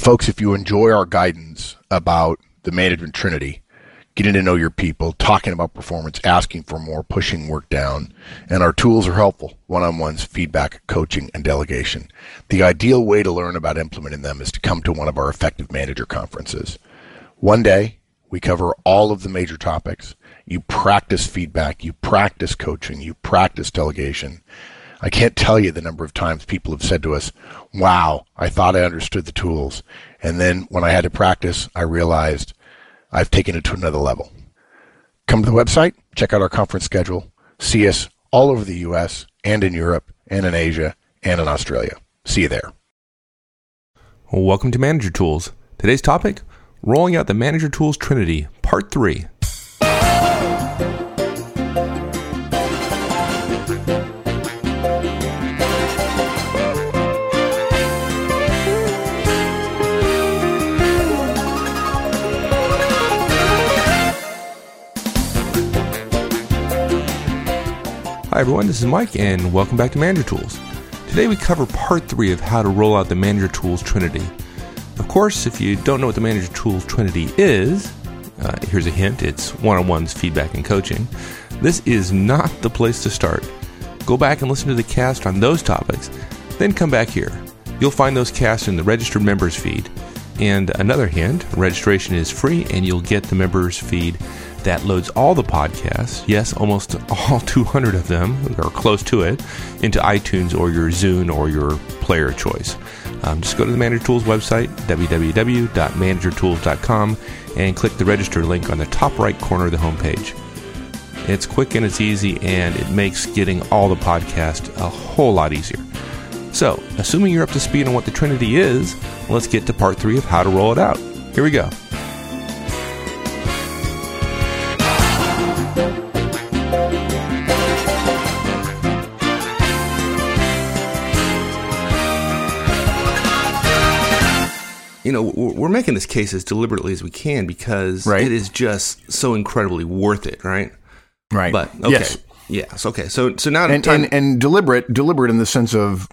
Folks, if you enjoy our guidance about the management trinity, getting to know your people, talking about performance, asking for more, pushing work down, and our tools are helpful one on ones, feedback, coaching, and delegation. The ideal way to learn about implementing them is to come to one of our effective manager conferences. One day, we cover all of the major topics. You practice feedback, you practice coaching, you practice delegation. I can't tell you the number of times people have said to us, Wow, I thought I understood the tools. And then when I had to practice, I realized I've taken it to another level. Come to the website, check out our conference schedule, see us all over the US and in Europe and in Asia and in Australia. See you there. Welcome to Manager Tools. Today's topic rolling out the Manager Tools Trinity, Part 3. Hi everyone, this is Mike and welcome back to Manager Tools. Today we cover part 3 of how to roll out the Manager Tools Trinity. Of course, if you don't know what the Manager Tools Trinity is, uh, here's a hint it's one on ones, feedback, and coaching. This is not the place to start. Go back and listen to the cast on those topics, then come back here. You'll find those casts in the registered members feed. And another hint registration is free, and you'll get the members feed that loads all the podcasts, yes, almost all 200 of them, or close to it, into iTunes or your Zune or your player choice. Um, just go to the Manager Tools website, www.managertools.com, and click the register link on the top right corner of the homepage. It's quick and it's easy, and it makes getting all the podcasts a whole lot easier. So, assuming you're up to speed on what the Trinity is, let's get to part three of how to roll it out. Here we go. You know we're making this case as deliberately as we can because right. it is just so incredibly worth it right? Right. But okay. Yes. yes. Okay. So so now and, and, and deliberate deliberate in the sense of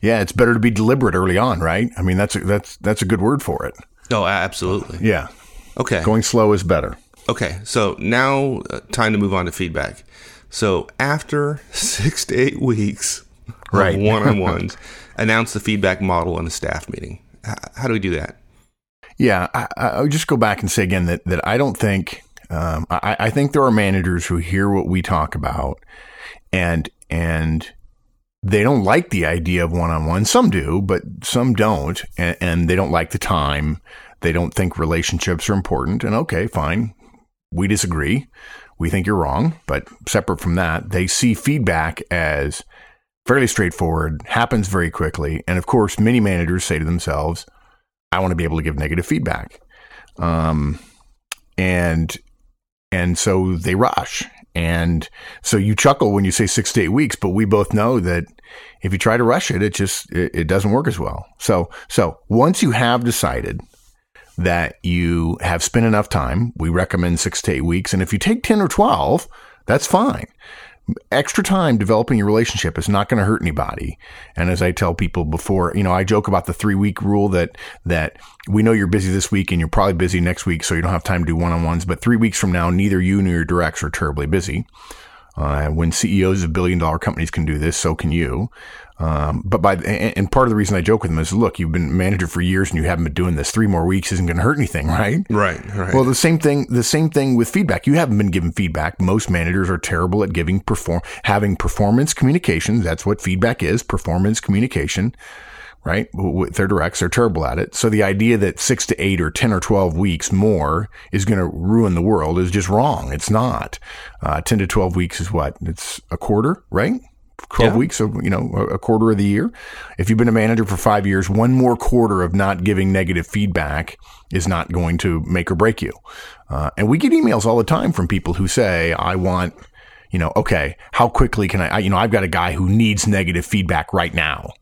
yeah it's better to be deliberate early on right? I mean that's a, that's that's a good word for it. Oh absolutely. Yeah. Okay. Going slow is better. Okay. So now uh, time to move on to feedback. So after six to eight weeks right. one-on-ones announce the feedback model in a staff meeting how do we do that? Yeah, I, I just go back and say again that that I don't think um, I, I think there are managers who hear what we talk about and and they don't like the idea of one on one. Some do, but some don't, and, and, they don't like the time. They don't think relationships are important. And okay, fine, we disagree. We think you're wrong, but separate from that, they see feedback as fairly straightforward, happens very quickly. And of course, many managers say to themselves, I want to be able to give negative feedback. Um, and and so they rush. And so you chuckle when you say six to eight weeks, but we both know that if you try to rush it, it just it, it doesn't work as well. So so once you have decided that you have spent enough time, we recommend six to eight weeks. And if you take 10 or 12, that's fine extra time developing your relationship is not going to hurt anybody. And as I tell people before, you know, I joke about the three week rule that, that we know you're busy this week and you're probably busy next week. So you don't have time to do one on ones. But three weeks from now, neither you nor your directs are terribly busy. Uh, when CEOs of billion dollar companies can do this, so can you. Um, but by and part of the reason I joke with them is, look, you've been manager for years and you haven't been doing this. Three more weeks isn't going to hurt anything, right? Right, right. Well, the same thing. The same thing with feedback. You haven't been given feedback. Most managers are terrible at giving perform having performance communication. That's what feedback is. Performance communication. Right. Their directs, they're terrible at it. So the idea that six to eight or 10 or 12 weeks more is going to ruin the world is just wrong. It's not. Uh, 10 to 12 weeks is what? It's a quarter, right? 12 yeah. weeks, so, you know, a quarter of the year. If you've been a manager for five years, one more quarter of not giving negative feedback is not going to make or break you. Uh, and we get emails all the time from people who say, I want, you know, okay, how quickly can I, I you know, I've got a guy who needs negative feedback right now.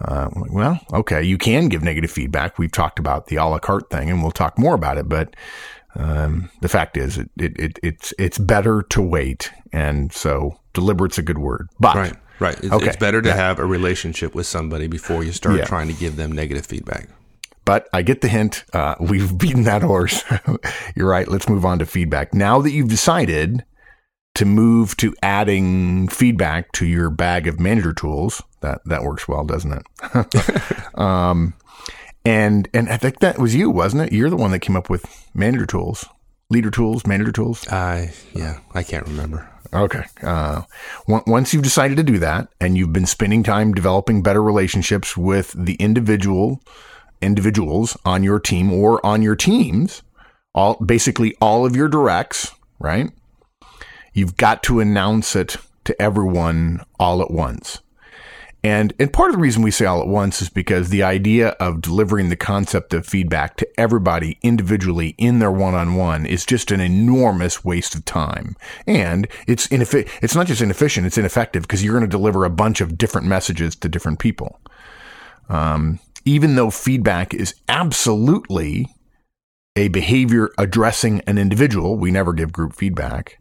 Uh, well, okay, you can give negative feedback. We've talked about the a la carte thing and we'll talk more about it, but um, the fact is, it, it, it, it's it's better to wait, and so deliberate's a good word. But right, right, it's, okay. it's better to yeah. have a relationship with somebody before you start yeah. trying to give them negative feedback. but I get the hint. Uh, we've beaten that horse. You're right. Let's move on to feedback. Now that you've decided to move to adding feedback to your bag of manager tools, that that works well, doesn't it? um, and and I think that was you, wasn't it? You're the one that came up with manager tools, leader tools, manager tools. I yeah, I can't remember. Okay. Uh, once you've decided to do that, and you've been spending time developing better relationships with the individual individuals on your team or on your teams, all basically all of your directs, right? You've got to announce it to everyone all at once. And, and part of the reason we say all at once is because the idea of delivering the concept of feedback to everybody individually in their one-on-one is just an enormous waste of time. And it's ineffi- it's not just inefficient, it's ineffective because you're going to deliver a bunch of different messages to different people. Um, even though feedback is absolutely a behavior addressing an individual, we never give group feedback.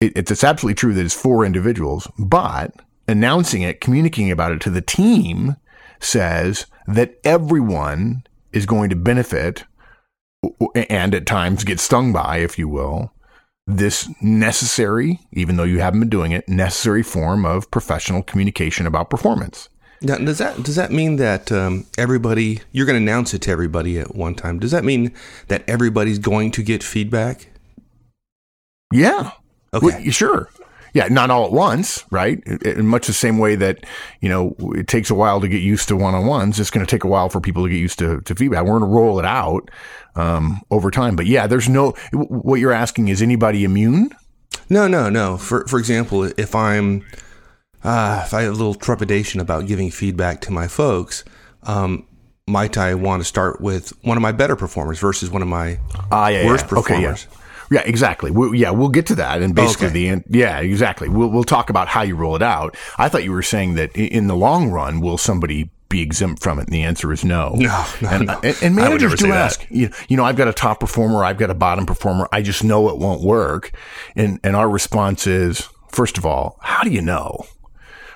It, it's absolutely true that it's for individuals, but announcing it, communicating about it to the team says that everyone is going to benefit and at times get stung by, if you will, this necessary, even though you haven't been doing it, necessary form of professional communication about performance. Now, does that does that mean that um, everybody you're going to announce it to everybody at one time? Does that mean that everybody's going to get feedback? Yeah. Okay. Well, sure. Yeah, not all at once, right? In much the same way that, you know, it takes a while to get used to one on ones. It's going to take a while for people to get used to, to feedback. We're going to roll it out um, over time. But yeah, there's no, what you're asking is anybody immune? No, no, no. For, for example, if I'm, uh, if I have a little trepidation about giving feedback to my folks, um, might I want to start with one of my better performers versus one of my ah, yeah, worst yeah. performers? Okay, yeah. Yeah, exactly. We, yeah, we'll get to that. And basically, okay. the end, yeah, exactly. We'll we'll talk about how you roll it out. I thought you were saying that in the long run, will somebody be exempt from it? And the answer is no. No, no, and, no. Uh, and, and managers do ask, you, you know, I've got a top performer, I've got a bottom performer. I just know it won't work. And and our response is, first of all, how do you know?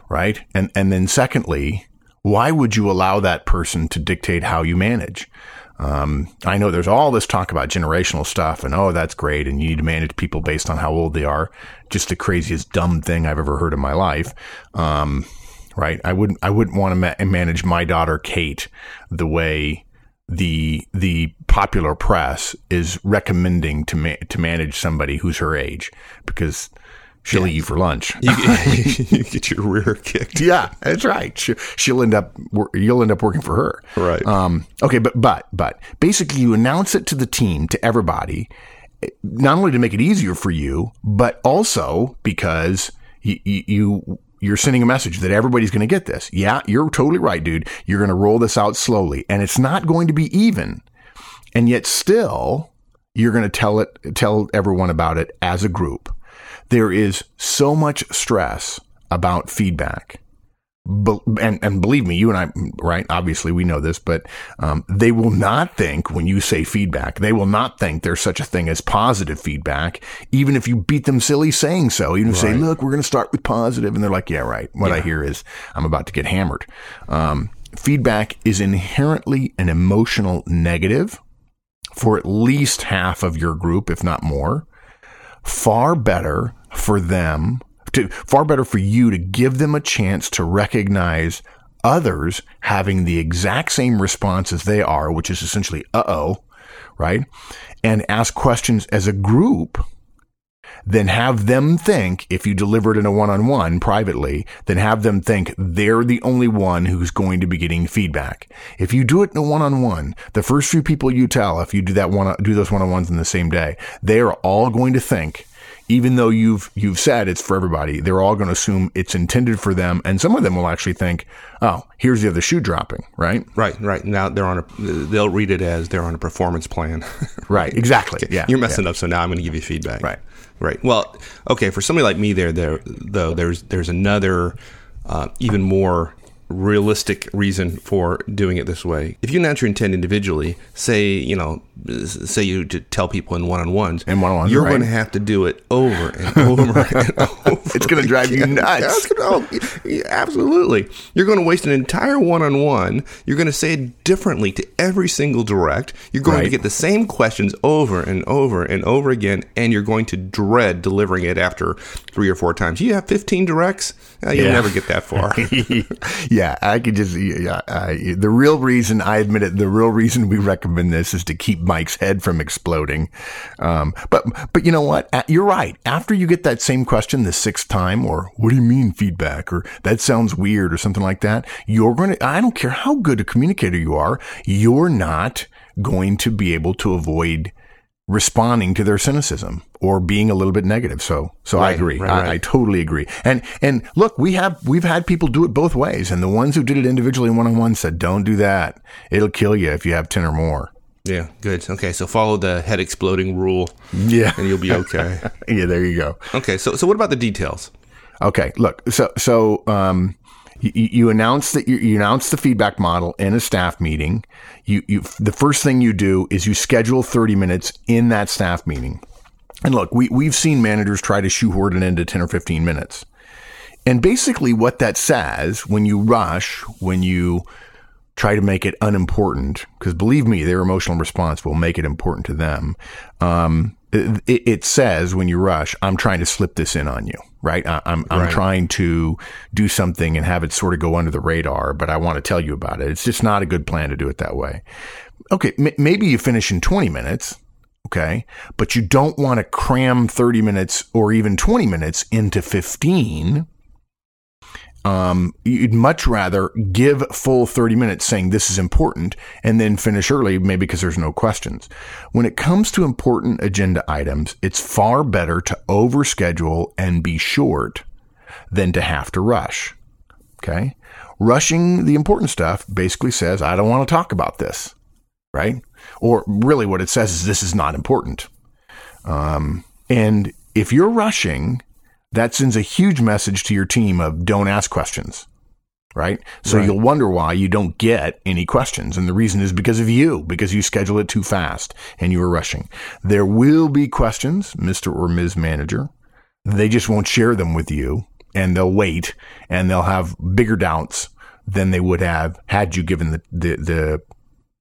right? And and then secondly, why would you allow that person to dictate how you manage? Um, I know there's all this talk about generational stuff and oh, that's great. And you need to manage people based on how old they are. Just the craziest dumb thing I've ever heard in my life. Um, right. I wouldn't, I wouldn't want to ma- manage my daughter, Kate, the way the, the popular press is recommending to ma- to manage somebody who's her age because she'll yeah. eat you for lunch. You get, you get, your rear kicked. Yeah, that's right. She, will end up you'll end up working for her. Right. Um, okay, but but but basically, you announce it to the team to everybody, not only to make it easier for you, but also because you, you you're sending a message that everybody's going to get this. Yeah, you're totally right, dude. You're going to roll this out slowly, and it's not going to be even, and yet still you're going to tell it tell everyone about it as a group there is so much stress about feedback. Be- and, and believe me, you and I, right? Obviously, we know this, but um, they will not think when you say feedback, they will not think there's such a thing as positive feedback, even if you beat them silly saying so. Even if right. you say, look, we're going to start with positive, and they're like, yeah, right. What yeah. I hear is I'm about to get hammered. Um, feedback is inherently an emotional negative for at least half of your group, if not more far better for them to far better for you to give them a chance to recognize others having the exact same response as they are, which is essentially, uh oh, right? And ask questions as a group then have them think, if you deliver it in a one on one privately, then have them think they're the only one who's going to be getting feedback. If you do it in a one on one, the first few people you tell, if you do that one, do those one on ones in the same day, they are all going to think, even though you've you've said it's for everybody, they're all going to assume it's intended for them, and some of them will actually think, "Oh, here's the other shoe dropping." Right? Right. Right. Now they're on a. They'll read it as they're on a performance plan. right. Exactly. Yeah. You're messing yeah. up, so now I'm going to give you feedback. Right. Right. Well, okay. For somebody like me, there, there, though, there's there's another, uh, even more realistic reason for doing it this way. If you announce your intent individually, say you know, say you to tell people in one on ones, In one-on-ones, you're right. going to have to do it over and over and over. It's gonna drive you nuts. Oh, absolutely. You're going to waste an entire one on one. You're going to say it differently to every single direct. You're going to get the same questions over and over and over again, and you're going to dread delivering it after three or four times. You have 15 directs, uh, you'll Yeah. never get that far. yeah, I could just. Yeah, I, the real reason I admit it. The real reason we recommend this is to keep Mike's head from exploding. Um, but but you know what? You're right. After you get that same question the sixth time, or what do you mean feedback, or that sounds weird, or something like that, you're going to. I don't care how good a communicator you are, you're not going to be able to avoid responding to their cynicism or being a little bit negative. So, so I agree. right, I. I totally agree. And and look, we have we've had people do it both ways, and the ones who did it individually one on one said, "Don't do that. It'll kill you if you have ten or more." Yeah, good. Okay, so follow the head exploding rule, Yeah, and you'll be okay. yeah. There you go. okay, so so what about the details? Okay, look. So so um, you, you announce that you, you announce the feedback model in a staff meeting. You you the first thing you do is you schedule thirty minutes in that staff meeting. And look, we we've seen managers try to shoehorn it into ten or fifteen minutes. And basically, what that says when you rush, when you try to make it unimportant, because believe me, their emotional response will make it important to them. Um, it, it says when you rush, I'm trying to slip this in on you, right? I, I'm I'm Right. trying to do something and have it sort of go under the radar, but I want to tell you about it. It's just not a good plan to do it that way. Okay, m- maybe you finish in 20 minutes. Okay. But you don't want to cram 30 minutes or even 20 minutes into 15 um, you'd much rather give full 30 minutes saying this is important and then finish early, maybe because there's no questions. When it comes to important agenda items, it's far better to overschedule and be short than to have to rush. Okay. Rushing the important stuff basically says, I don't want to talk about this. Right. Or really what it says is this is not important. Um, and if you're rushing, that sends a huge message to your team of don't ask questions. Right. So Right. you'll wonder why you don't get any questions. And the reason is because of you, because you schedule it too fast and you are rushing. There will be questions, Mr. or Ms. Manager. They just won't share them with you and they'll wait and they'll have bigger doubts than they would have had you given the, the, the,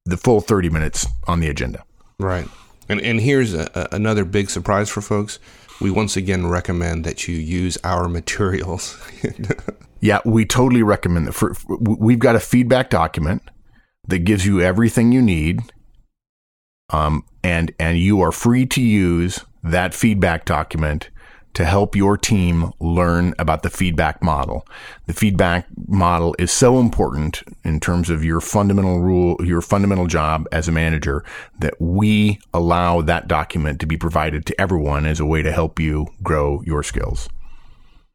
the full 30 minutes on the agenda. Right. And and here's a, another big surprise for folks. We once again recommend that you use our materials. Yeah, we totally recommend that. For, we've got a feedback document that gives you everything you need, um, and and you are free to use that feedback document to help your team learn about the feedback model. The feedback model is so important in terms of your fundamental rule, your fundamental job as a manager that we allow that document to be provided to everyone as a way to help you grow your skills.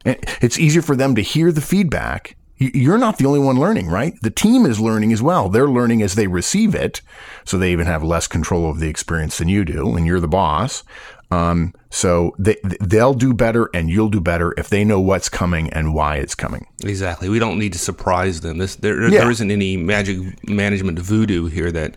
It's easier for them to hear the feedback. You're not the only one learning, right? The team is learning as well. They're learning as they receive it. So they even have less control over the experience than you do, and you're the boss. Um, so they, they'll do better and you'll do better if they know what's coming and why it's coming. exactly. We don't need to surprise them. This there Yeah. there isn't any magic management voodoo here that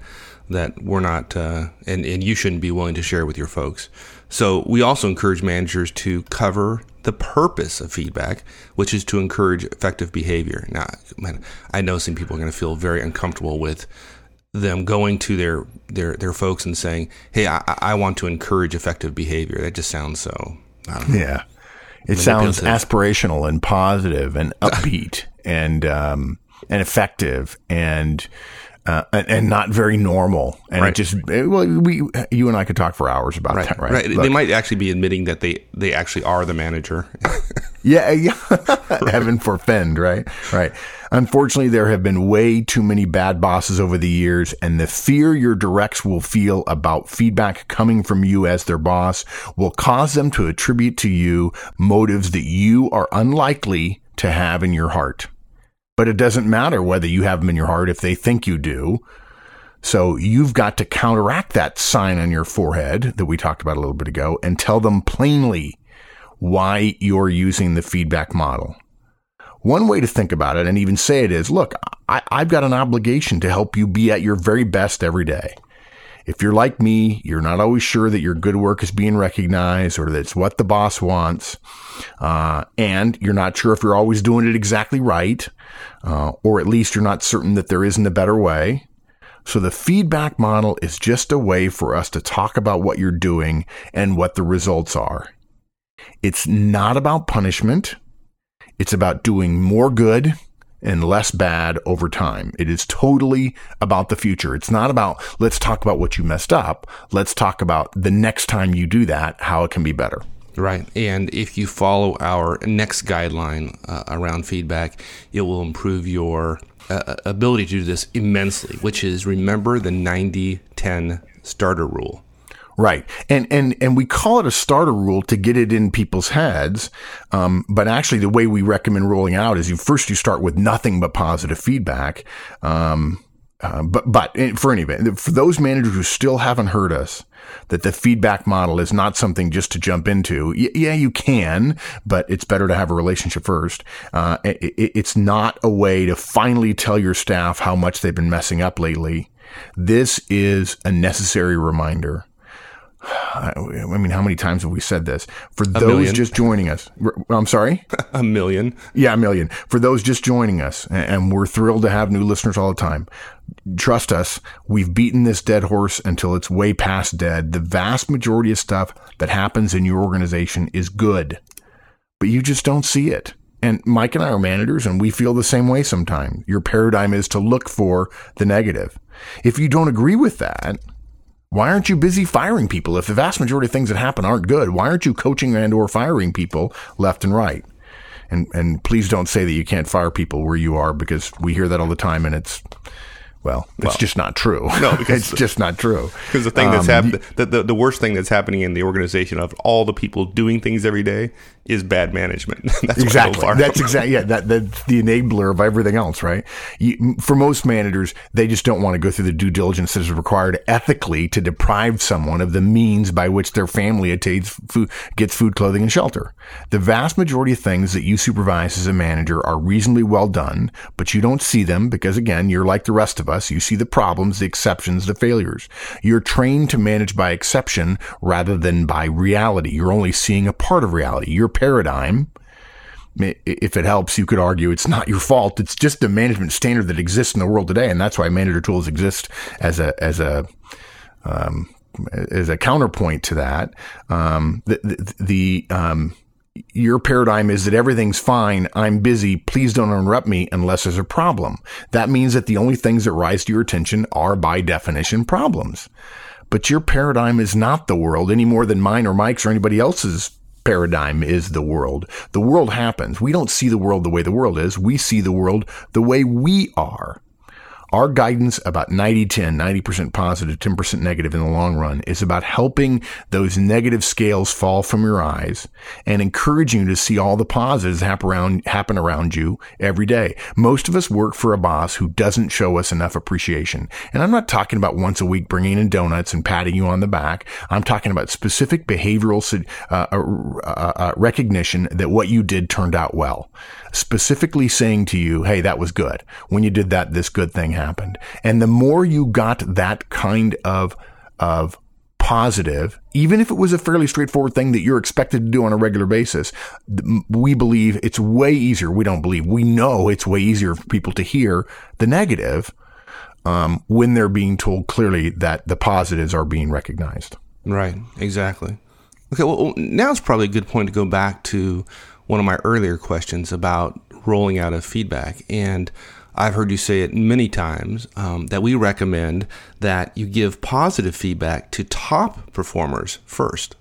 that we're not uh, and and you shouldn't be willing to share with your folks. So we also encourage managers to cover the purpose of feedback, which is to encourage effective behavior. Now, man, I know some people are going to feel very uncomfortable with them going to their their their folks and saying, "Hey, I, I want to encourage effective behavior." That just sounds so. I don't know. Yeah. It sounds aspirational and positive and upbeat and, um, and effective and, uh, and, and not very normal. And Right. it just, well, we, you and I could talk for hours about Right, that, right? right. They might actually be admitting that they they actually are the manager. Yeah, yeah. Heaven forfend, right? Right. Unfortunately, there have been way too many bad bosses over the years, and the fear your directs will feel about feedback coming from you as their boss will cause them to attribute to you motives that you are unlikely to have in your heart. But it doesn't matter whether you have them in your heart if they think you do. So you've got to counteract that sign on your forehead that we talked about a little bit ago and tell them plainly why you're using the feedback model. One way to think about it and even say it is, look, I, I've got an obligation to help you be at your very best every day. If you're like me, you're not always sure that your good work is being recognized or that it's what the boss wants, uh, and you're not sure if you're always doing it exactly right, uh, or at least you're not certain that there isn't a better way. So the feedback model is just a way for us to talk about what you're doing and what the results are. It's not about punishment. It's about doing more good and less bad over time. It is totally about the future. It's not about, let's talk about what you messed up. Let's talk about the next time you do that, how it can be better. Right. And if you follow our next guideline uh, around feedback, it will improve your uh, ability to do this immensely, which is remember the 90 10 starter rule. Right. And, and, and we call it a starter rule to get it in people's heads. Um, but actually the way we recommend rolling out is you first you start with nothing but positive feedback. Um, uh, but, but for any event, for those managers who still haven't heard us, that the feedback model is not something just to jump into. Y- yeah, you can, but it's better to have a relationship first. Uh, it, it's not a way to finally tell your staff how much they've been messing up lately. This is a necessary reminder I mean, how many times have we said this? For a those million. just joining us, I'm sorry? a million. Yeah, a million. For those just joining us, and we're thrilled to have new listeners all the time. Trust us, we've beaten this dead horse until it's way past dead. The vast majority of stuff that happens in your organization is good, but you just don't see it. And Mike and I are managers, and we feel the same way sometimes. Your paradigm is to look for the negative. If you don't agree with that, why aren't you busy firing people? If the vast majority of things that happen aren't good, why aren't you coaching and or firing people left and right? And and please don't say that you can't fire people where you are because we hear that all the time and it's well, it's well, just not true. No, because it's just not true. Because the thing that's um, happening, the, the, the, worst thing that's happening in the organization of all the people doing things every day is bad management. that's exactly. That's exactly yeah. That that's the enabler of everything else, right? You, for most managers, they just don't want to go through the due diligence that is required ethically to deprive someone of the means by which their family attains food, gets food, clothing, and shelter. The vast majority of things that you supervise as a manager are reasonably well done, but you don't see them because again, you're like the rest of us. You see the problems, the exceptions, the failures. You're trained to manage by exception rather than by reality. You're only seeing a part of reality. Your paradigm, if it helps, you could argue it's not your fault. It's just a management standard that exists in the world today. And that's why manager tools exist as a, as a, um, as a counterpoint to that. Um, the, the, the um, your paradigm is that everything's fine. I'm busy. Please don't interrupt me unless there's a problem. That means that the only things that rise to your attention are by definition problems. But your paradigm is not the world any more than mine or Mike's or anybody else's paradigm is the world. The world happens. We don't see the world the way the world is. We see the world the way we are. Our guidance about 90 10, 90% positive, 10% negative in the long run is about helping those negative scales fall from your eyes and encouraging you to see all the positives happen around, happen around you every day. Most of us work for a boss who doesn't show us enough appreciation. And I'm not talking about once a week bringing in donuts and patting you on the back. I'm talking about specific behavioral uh, uh, uh, uh, recognition that what you did turned out well. Specifically saying to you, hey, that was good. When you did that, this good thing happened happened. And the more you got that kind of, of positive, even if it was a fairly straightforward thing that you're expected to do on a regular basis, we believe it's way easier. We don't believe, we know it's way easier for people to hear the negative um, when they're being told clearly that the positives are being recognized. Right, exactly. Okay, well, now it's probably a good point to go back to one of my earlier questions about rolling out of feedback. And I've heard you say it many times um, that we recommend that you give positive feedback to top performers first.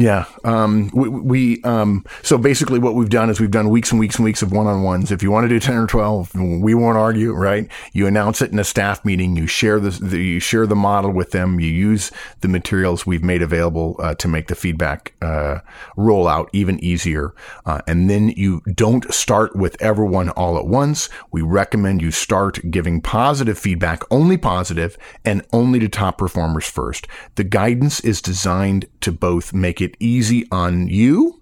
Yeah. Um, we, we um, so basically what we've done is we've done weeks and weeks and weeks of one-on-ones. If you want to do 10 or 12, we won't argue, right? You announce it in a staff meeting. You share the, the you share the model with them. You use the materials we've made available uh, to make the feedback uh, rollout even easier. Uh, and then you don't start with everyone all at once. We recommend you start giving positive feedback, only positive, and only to top performers first. The guidance is designed to both make it it easy on you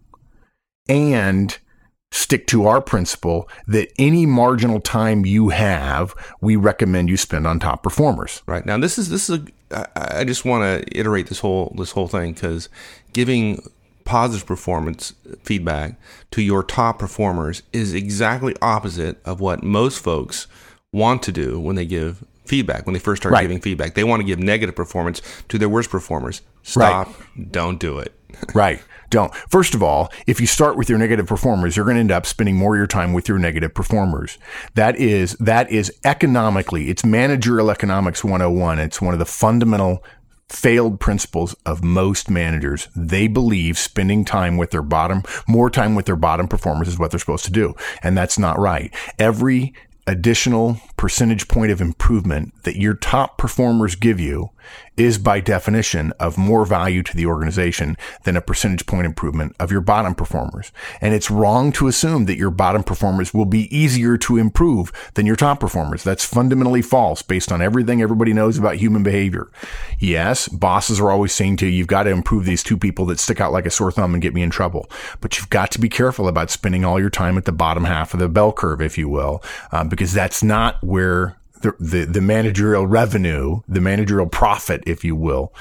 and stick to our principle that any marginal time you have, we recommend you spend on top performers. Right now, this is this is a. I, I just want to iterate this whole this whole thing because giving positive performance feedback to your top performers is exactly opposite of what most folks want to do when they give feedback when they first start Right. giving feedback they want to give negative performance to their worst performers stop don't do it Right. Don't. First of all, if you start with your negative performers, you're going to end up spending more of your time with your negative performers. That is, that is economically, it's managerial economics 101. It's one of the fundamental failed principles of most managers. They believe spending time with their bottom, more time with their bottom performers is what they're supposed to do. And that's not right. Every additional percentage point of improvement that your top performers give you is by definition of more value to the organization than a percentage point improvement of your bottom performers. And it's wrong to assume that your bottom performers will be easier to improve than your top performers. That's fundamentally false based on everything everybody knows about human behavior. Yes, bosses are always saying to you, you've got to improve these two people that stick out like a sore thumb and get me in trouble. But you've got to be careful about spending all your time at the bottom half of the bell curve, if you will, uh, because that's not where the, the, the managerial revenue, the managerial profit, if you will,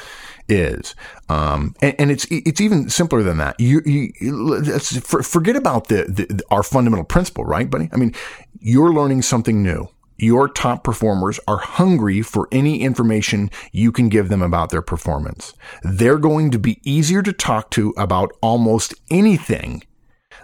is. Um, and, and it's, it's even simpler than that. You, you, for, forget about the, the, our fundamental principle, right, buddy? I mean, you're learning something new. Your top performers are hungry for any information you can give them about their performance. They're going to be easier to talk to about almost anything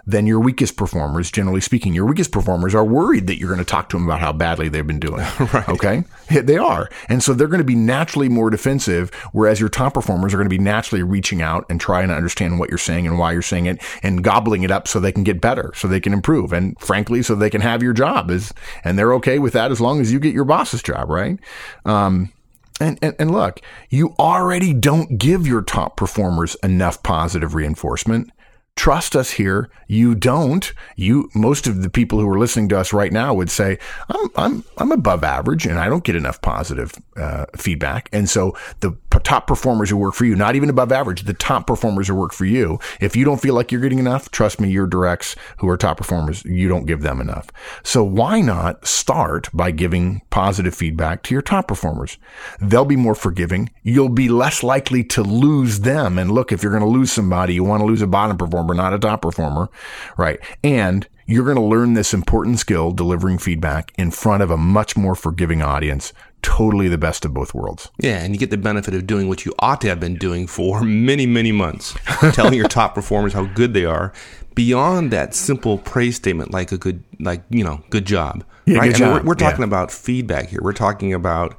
than your weakest performers, generally speaking. Your weakest performers are worried that you're going to talk to them about how badly they've been doing. Right. Okay. They are. And so they're going to be naturally more defensive, whereas your top performers are going to be naturally reaching out and trying to understand what you're saying and why you're saying it and gobbling it up so they can get better, so they can improve. And frankly, so they can have your job is, and they're okay with that as long as you get your boss's job, right? Um, and, and, and look, you already don't give your top performers enough positive reinforcement. Trust us here. You don't. You, most of the people who are listening to us right now would say, I'm, I'm, I'm above average and I don't get enough positive, uh, feedback. And so the p- top performers who work for you, not even above average, the top performers who work for you, if you don't feel like you're getting enough, trust me, your directs who are top performers, you don't give them enough. So why not start by giving positive feedback to your top performers? They'll be more forgiving. You'll be less likely to lose them. And look, if you're going to lose somebody, you want to lose a bottom performer, not a top performer, right? And you're going to learn this important skill, delivering feedback in front of a much more forgiving audience. Totally the best of both worlds. yeah and you get the benefit of doing what you ought to have been doing for many many months telling your top performers how good they are beyond that simple praise statement like a good like you know good job Yeah, right good job. we're, we're talking Yeah. about feedback here we're talking about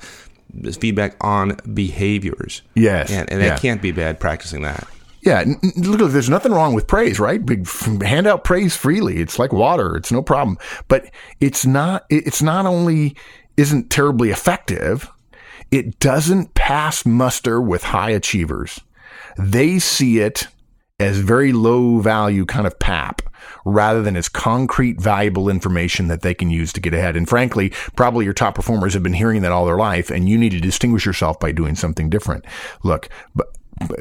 this feedback on behaviors Yes. and, and Yeah. that can't be bad practicing that Yeah, look, there's nothing wrong with praise, right? Hand out praise freely. It's like water. It's no problem. But it's not, it's not only isn't terribly effective, it doesn't pass muster with high achievers. They see it as very low value kind of pap rather than as concrete valuable information that they can use to get ahead. And frankly, probably your top performers have been hearing that all their life and you need to distinguish yourself by doing something different. Look, but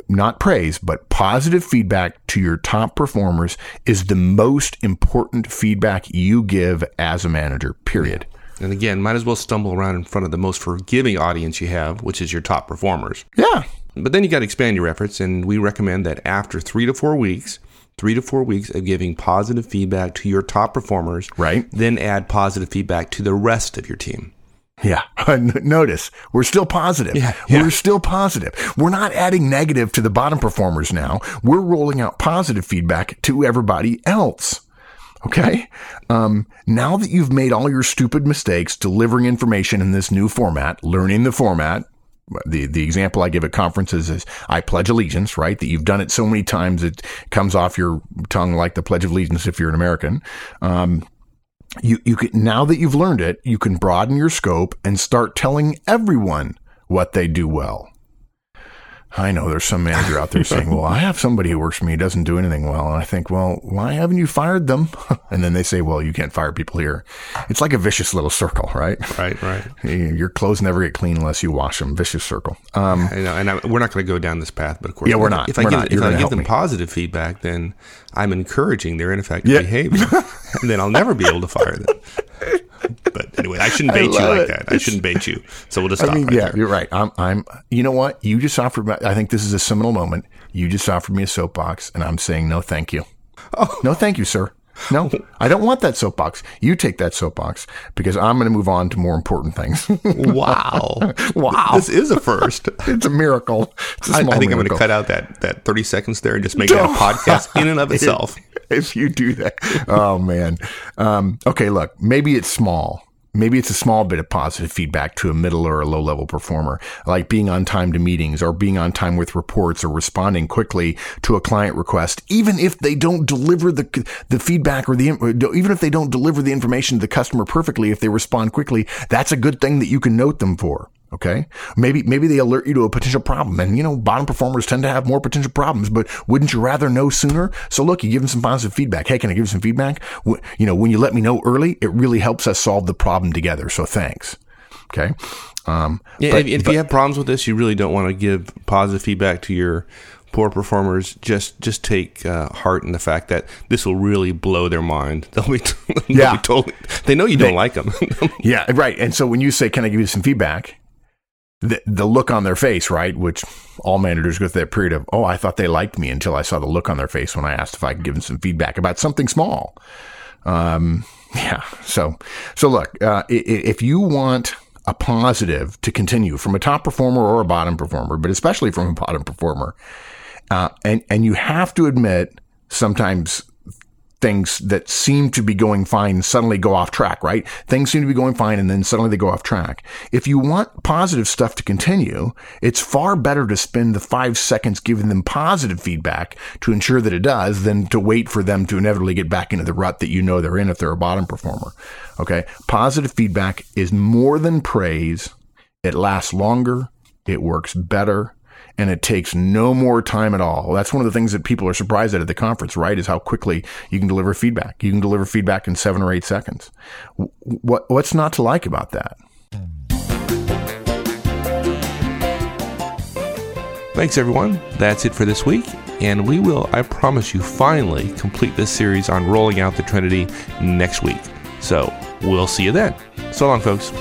not praise, but positive feedback to your top performers is the most important feedback you give as a manager, period. and again might as well stumble around in front of the most forgiving audience you have which is your top performers Yeah. But then you got to expand your efforts, and we recommend that after three to four weeks, three to four weeks of giving positive feedback to your top performers, Right. Then add positive feedback to the rest of your team. Yeah. Notice we're still positive. Yeah, We're still positive. We're not adding negative to the bottom performers now. We're rolling out positive feedback to everybody else. Okay. Um, now that you've made all your stupid mistakes delivering information in this new format, learning the format, the, the example I give at conferences is I pledge allegiance, right? That you've done it so many times it comes off your tongue like the pledge of allegiance if you're an American. Um, you you can now that you've learned it, you can broaden your scope and start telling everyone what they do well. I know there's some manager out there saying, well, I have somebody who works for me who doesn't do anything well. And I think, well, why haven't you fired them? and then they say, well, you can't fire people here. It's like a vicious little circle, right? Right, right. Your clothes never get clean unless you wash them. Vicious circle. Um, I know, and I, we're not going to go down this path, but of course, Yeah, we're not. If I We're give, not. if I give them me. positive feedback, then I'm encouraging their ineffective Yeah. behavior, and then I'll never be able to fire them. But anyway, I shouldn't I bait you like it. that. I shouldn't bait you. So we'll just stop I mean, right yeah, there. you're right. I'm, I'm, you know what? You just offered, me- I think this is a seminal moment. You just offered me a soapbox and I'm saying, no, thank you. Oh. No, thank you, sir. No, I don't want that soapbox. You take that soapbox because I'm going to move on to more important things. Wow, Wow. this is a first. it's a miracle. It's a I, small I think I'm going to cut out that that 30 seconds there and just make that a podcast in and of itself. if you do that. Oh man. Um, okay, look, maybe it's small. Maybe it's a small bit of positive feedback to a middle or a low level performer, like being on time to meetings or being on time with reports or responding quickly to a client request, even if they don't deliver the, the feedback or the, even if they don't deliver the information to the customer perfectly, if they respond quickly, that's a good thing that you can note them for. Okay. Maybe, maybe they alert you to a potential problem and, you know, bottom performers tend to have more potential problems, but wouldn't you rather know sooner? So look, you give them some positive feedback. Hey, can I give you some feedback? You know, when you let me know early, it really helps us solve the problem together. So thanks. Okay. Um, Yeah, but- if, if you have problems with this, you really don't want to give positive feedback to your poor performers. Just just take uh, heart in the fact that this will really blow their mind. They'll be, they'll Yeah. be totally. They know you don't like them. Yeah, right. And so when you say, "Can I give you some feedback?" The, the look on their face, right? Which all managers go through that period of, oh, I thought they liked me until I saw the look on their face when I asked if I could give them some feedback about something small. Um, yeah. So, so look, uh, if you want a positive to continue from a top performer or a bottom performer, but especially from a bottom performer, uh, and and you have to admit sometimes things that seem to be going fine suddenly go off track, right? Things seem to be going fine and then suddenly they go off track. If you want positive stuff to continue, it's far better to spend the five seconds giving them positive feedback to ensure that it does than to wait for them to inevitably get back into the rut that you know they're in if they're a bottom performer. Okay. Positive feedback is more than praise. It lasts longer. It works better and it takes no more time at all. That's one of the things that people are surprised at at the conference, right? Is how quickly you can deliver feedback. You can deliver feedback in seven or eight seconds. What what's not to like about that? Thanks, everyone. That's it for this week. And we will, I promise you, finally complete this series on rolling out the Trinity next week. So we'll see you then. So long, folks.